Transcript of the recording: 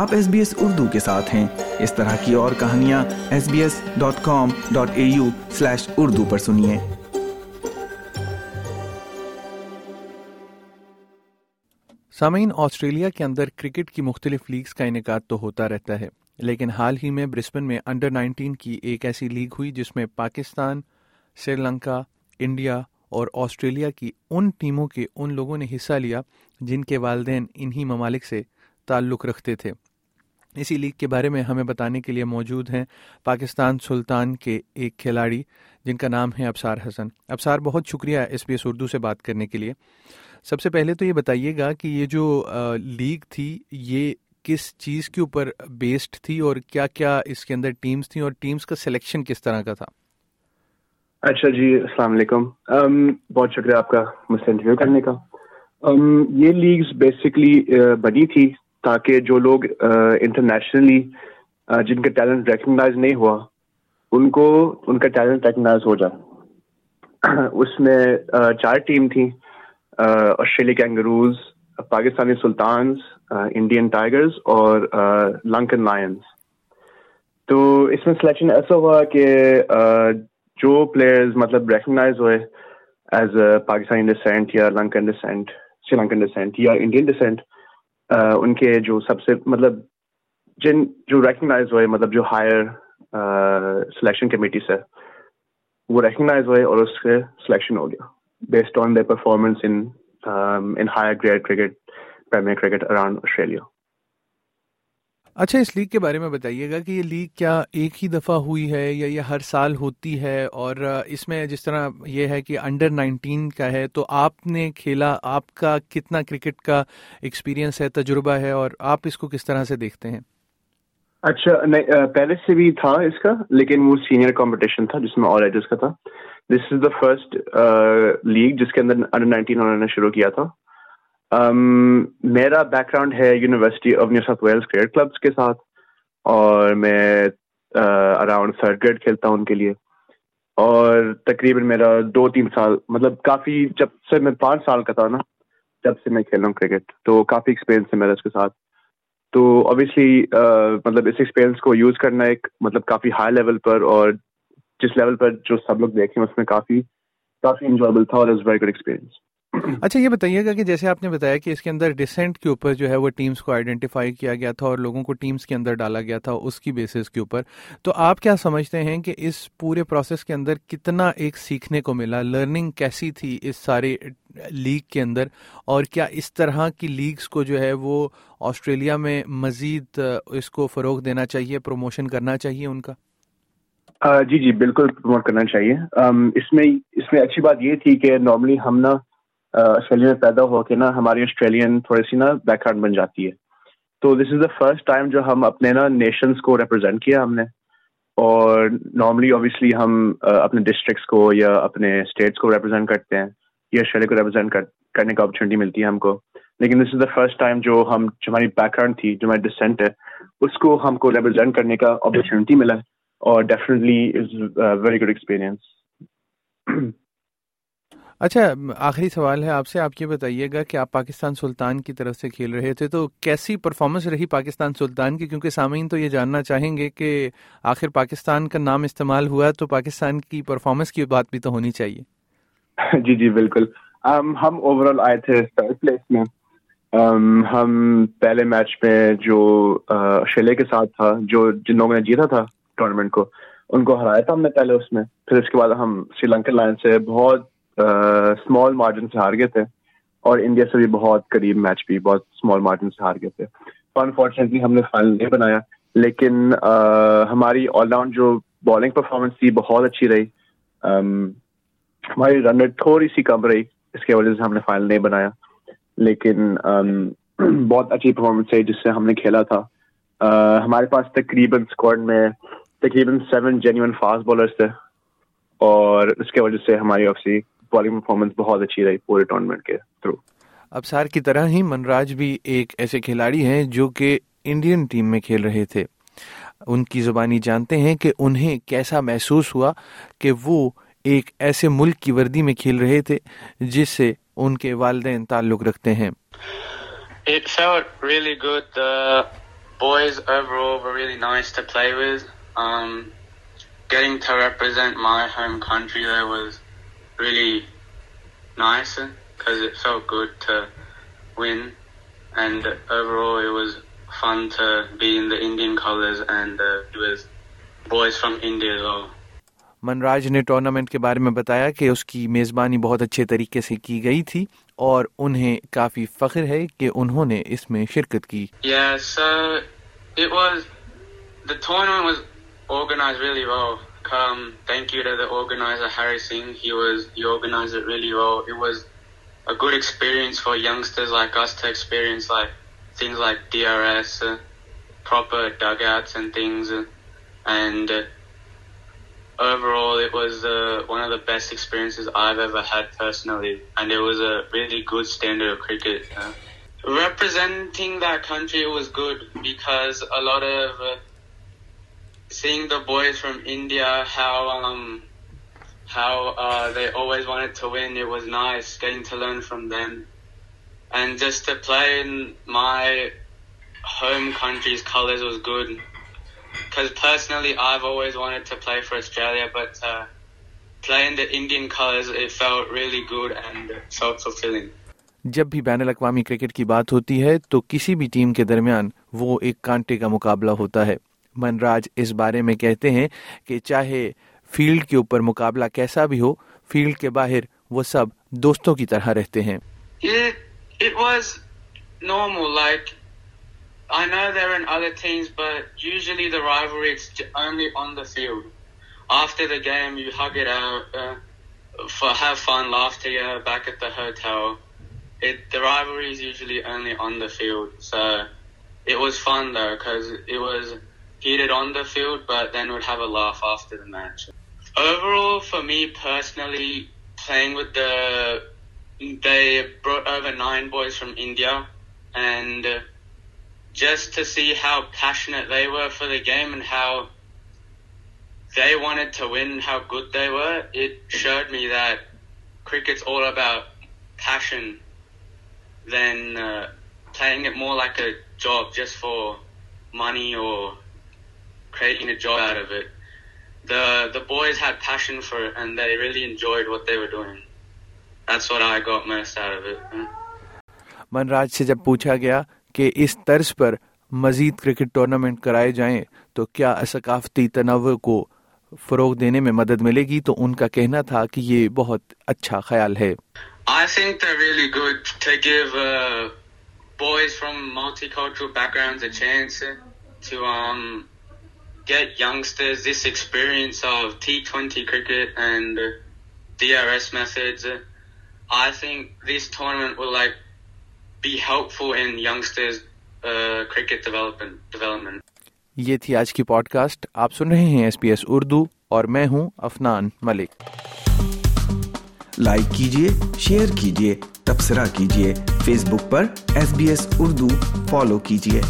آپ S B S Urdu کے ساتھ ہیں۔ اس طرح کی اور کہانیاں S B S dot com dot A U slash Urdu پر سنیے۔ سامعین، آسٹریلیا کے اندر کرکٹ کی مختلف لیگز کا انعقاد تو ہوتا رہتا ہے، لیکن حال ہی میں برسبن میں انڈر نائنٹین کی ایک ایسی لیگ ہوئی جس میں پاکستان، سری لنکا، انڈیا اور آسٹریلیا کی ان ٹیموں کے ان لوگوں نے حصہ لیا جن کے والدین انہی ممالک سے تعلق رکھتے تھے۔ اسی لیگ کے بارے میں ہمیں بتانے کے لیے موجود ہیں پاکستان سلطان کے ایک کھلاڑی جن کا نام ہے ابسار حسن۔ ابسار بہت شکریہ ایس بی ایس اردو سے بات کرنے کے لیے۔ سب سے پہلے تو یہ بتائیے گا کہ یہ جو لیگ تھی، یہ کس چیز کے اوپر بیسڈ تھی اور کیا کیا اس کے اندر ٹیمز تھیں اور ٹیمز کا سلیکشن کس طرح کا تھا؟ اچھا جی السلام علیکم۔ بہت شکریہ آپ کا مجھ سے انٹرویو کرنے کا۔ یہ لیگز بیسکلی بنی تھی۔ تاکہ جو لوگ انٹرنیشنلی جن کا ٹیلنٹ ریکگنائز نہیں ہوا، ان کو، ان کا ٹیلنٹ ریکگنائز ہو جائے اس میں چار ٹیم تھیں Australia kangaroos Pakistani Sultans Indian tigers اور لنکن لائنز تو اس میں سلیکشن ایسا ہوا کہ جو پلیئرز مطلب ریکگنائز ہوئے ایز پاکستانی ڈسینٹ یا لنکن ڈسینٹ سری لنکن ڈسینٹ یا انڈین ڈسینٹ ان کے جو سب سے مطلب جن جو ریکگنائز ہوئے مطلب جو ہائر سلیکشن کمیٹی سے وہ ریکگنائز ہوئے اور اس کے سلیکشن ہو گیا based on the performance in higher grade cricket premier cricket around Australia اچھا اس لیگ کے بارے میں بتائیے گا کہ یہ لیگ کیا ایک ہی دفعہ ہوئی ہے یا یہ ہر سال ہوتی ہے؟ اور اس میں جس طرح یہ ہے کہ انڈر نائنٹین کا ہے، تو آپ نے کھیلا، آپ کا کتنا کرکٹ کا ایکسپیرینس ہے، تجربہ ہے؟ اور آپ اس کو کس طرح سے دیکھتے ہیں؟ اچھا نہیں پہلے سے بھی تھا اس کا، لیکن وہ سینئر کمپٹیشن تھا جس میں آل ایجز کا تھا۔ دس از دا فرسٹ لیگ جس کے اندر انڈر نائنٹین انہوں نے شروع کیا تھا۔ Um, میرا بیک گراؤنڈ ہے university of New South Wales cricket clubs کے ساتھ اور میں اراؤنڈ تھرڈ گریڈ کھیلتا ہوں ان کے لیے اور تقریباً میرا دو تین سال مطلب کافی جب سے میں پانچ سال کا تھا نا، جب سے میں کھیل رہا ہوں کرکٹ تو کافی ایکسپیرینس ہے میرا اس کے ساتھ تو اوبیسلی مطلب اس ایکسپیرینس کو یوز کرنا ایک مطلب کافی ہائی لیول پر اور جس لیول پر جو سب لوگ دیکھیں اس میں کافی کافی انجوائبل تھا اور از ویری گڈ ایکسپیرینس اچھا یہ بتائیے گا کہ جیسے آپ نے بتایا کہ اس کے اندر ڈسینٹ کے اوپر جو ہے وہ ٹیمز کو آئیڈینٹیفائی کیا گیا تھا اور لوگوں کو ٹیمز کے اندر ڈالا گیا تھا اس کی بیسس کے اوپر، تو آپ کیا سمجھتے ہیں کہ اس پورے پروسیس کے اندر کتنا ایک سیکھنے کو ملا؟ لرننگ کیسی تھی اس سارے لیگ کے اندر؟ اور کیا اس طرح کی لیگز کو جو ہے وہ آسٹریلیا میں مزید اس کو فروغ دینا چاہیے پروموشن کرنا چاہیے ان کا؟ جی جی بالکل پروموٹ کرنا چاہیے۔ اس میں اس میں اچھی بات یہ تھی کہ نارملی ہم نا آسٹریلیا میں پیدا ہو کے نا ہماری آسٹریلین تھوڑی سی نا بیک گراؤنڈ بن جاتی ہے۔ تو دس از دا فرسٹ ٹائم جو ہم اپنے نا نیشنس کو ریپرزینٹ کیا ہم نے۔ اور نارملی اوبیسلی ہم اپنے ڈسٹرکٹس کو یا اپنے اسٹیٹس کو ریپرزینٹ کرتے ہیں۔ یا آسٹریلیا کو ریپرزینٹ کرنے کا اپرچونیٹی ملتی ہے ہم کو۔ لیکن دس از دا فرسٹ ٹائم جو ہم، جو ہماری بیک گراؤنڈ تھی، جو ہماری ڈسینٹ ہے، اس کو ہم کو ریپرزینٹ کرنے کا اپرچونیٹی ملا۔ اور definitely is very good experience اچھا آخری سوال ہے آپ سے، آپ یہ بتائیے گا کہ آپ پاکستان سلطان کی طرف سے کھیل رہے تھے، تو کیسی پرفارمنس رہی پاکستان سلطان کی؟ کیونکہ سامعین تو یہ جاننا چاہیں گے کہ آخر پاکستان کا نام استعمال ہوا تو پاکستان کی پرفارمنس کی بات بھی تو ہونی چاہیے۔ جی جی بالکل۔ ہم اوور آل آئے تھے تھرڈ پلیس میں۔ ہم پہلے میچ میں جو آسٹریلیا کے ساتھ تھا، جو جن لوگوں نے جیتا تھا ٹورنامنٹ کو، ان کو ہرایا تھا ہم نے پہلے اس میں۔ پھر اس کے بعد ہم سری لنکن لائن سے بہت اسمال مارجن سے ہار گئے تھے اور انڈیا سے بھی بہت قریب میچ بھی، بہت اسمال مارجن سے ہار گئے تھے۔ انفارچونیٹلی ہم نے فائنل نہیں بنایا، لیکن ہماری آل راؤنڈ جو بالنگ پرفارمنس تھی بہت اچھی رہی۔ ہماری رن ریٹ تھوڑی سی کم رہی، اس کی وجہ سے ہم نے فائنل نہیں بنایا۔ لیکن بہت اچھی پرفارمنس رہی جس سے ہم نے کھیلا تھا۔ ہمارے پاس تقریباً اسکواڈ میں تقریباً سیون جینیون فاسٹ بالرس تھے اور اس کی وجہ سے ہماری آفسی بالنگ پرفارمنس بہت اچھی رہی پورے ٹورنامنٹ کے تھرو ابسار کی طرح ہی منراج بھی ایک ایسے کھلاڑی ہیں جو کہ انڈین ٹیم میں کھیل رہے تھے ان کی زبانی جانتے ہیں کہ انہیں کیسا محسوس ہوا کہ وہ ایک ایسے ملک کی وردی میں کھیل رہے تھے جس سے ان کے والدین تعلق رکھتے ہیں It felt really good. The boys overall were really nice to play with. Um, getting to represent my home country there was من راج نے ٹورنامنٹ کے بارے میں بتایا کہ اس کی میزبانی بہت اچھے طریقے سے کی گئی تھی اور انہیں کافی فخر ہے کہ انہوں نے اس میں شرکت کی Um, thank you to the organizer Harry Singh. He was he organized it really well. It was a good experience for youngsters like us to experience like things like DRS, uh, proper dugouts and things, uh, and uh, overall it was uh, one of the best experiences I've ever had personally, and it was a really good standard of cricket. Uh, representing that country was good because a lot of uh, seeing the boys from India how um how uh, they always wanted to win. It was nice getting to learn from them, and just to play in my home country's colours was good. Because personally, I've always wanted to play for Australia, but uh, playing the Indian colours, it felt really good and it felt fulfilling. جب بھی بین الاقوامی cricket کی بات ہوتی ہے تو کسی بھی ٹیم کے درمیان وہ ایک کانٹے کا مقابلہ ہوتا ہے منراج اس بارے میں کہتے ہیں کہ چاہے فیلڈ کے اوپر مقابلہ کیسا بھی ہو، فیلڈ کے باہر وہ سب دوستوں کی طرح رہتے ہیں۔ Fun it heated on the field, but then we'd have a laugh after the match. Overall, for me personally, playing with the they brought over nine boys from India, and just to see how passionate they were for the game and how they wanted to win, how good they were, it showed me that cricket's all about passion than uh, playing it more like a job just for money or creating a job out of it. The the boys had passion for it and they really enjoyed what they were doing. That's what I got most out of it. منراج سے جب پوچھا گیا کہ اس طرز پر مزید cricket tournament کرائے جائیں تو کیا ثقافتی تنوع کو فروغ دینے میں مدد ملے گی تو ان کا کہنا تھا کہ یہ بہت اچھا خیال ہے I think they're really good to give uh, boys from multicultural backgrounds a chance to um, get youngsters this experience of T20 cricket and uh, DRS methods. I think this tournament will like be helpful in youngsters' uh, cricket development. development. یہ تھی آج کی pod cost آپ سن رہے ہیں S P S Urdu اور میں ہوں افنان ملک لائک کیجیے شیئر کیجیے تبصرہ کیجیے فیس بک پر S B S Urdu follow کیجیے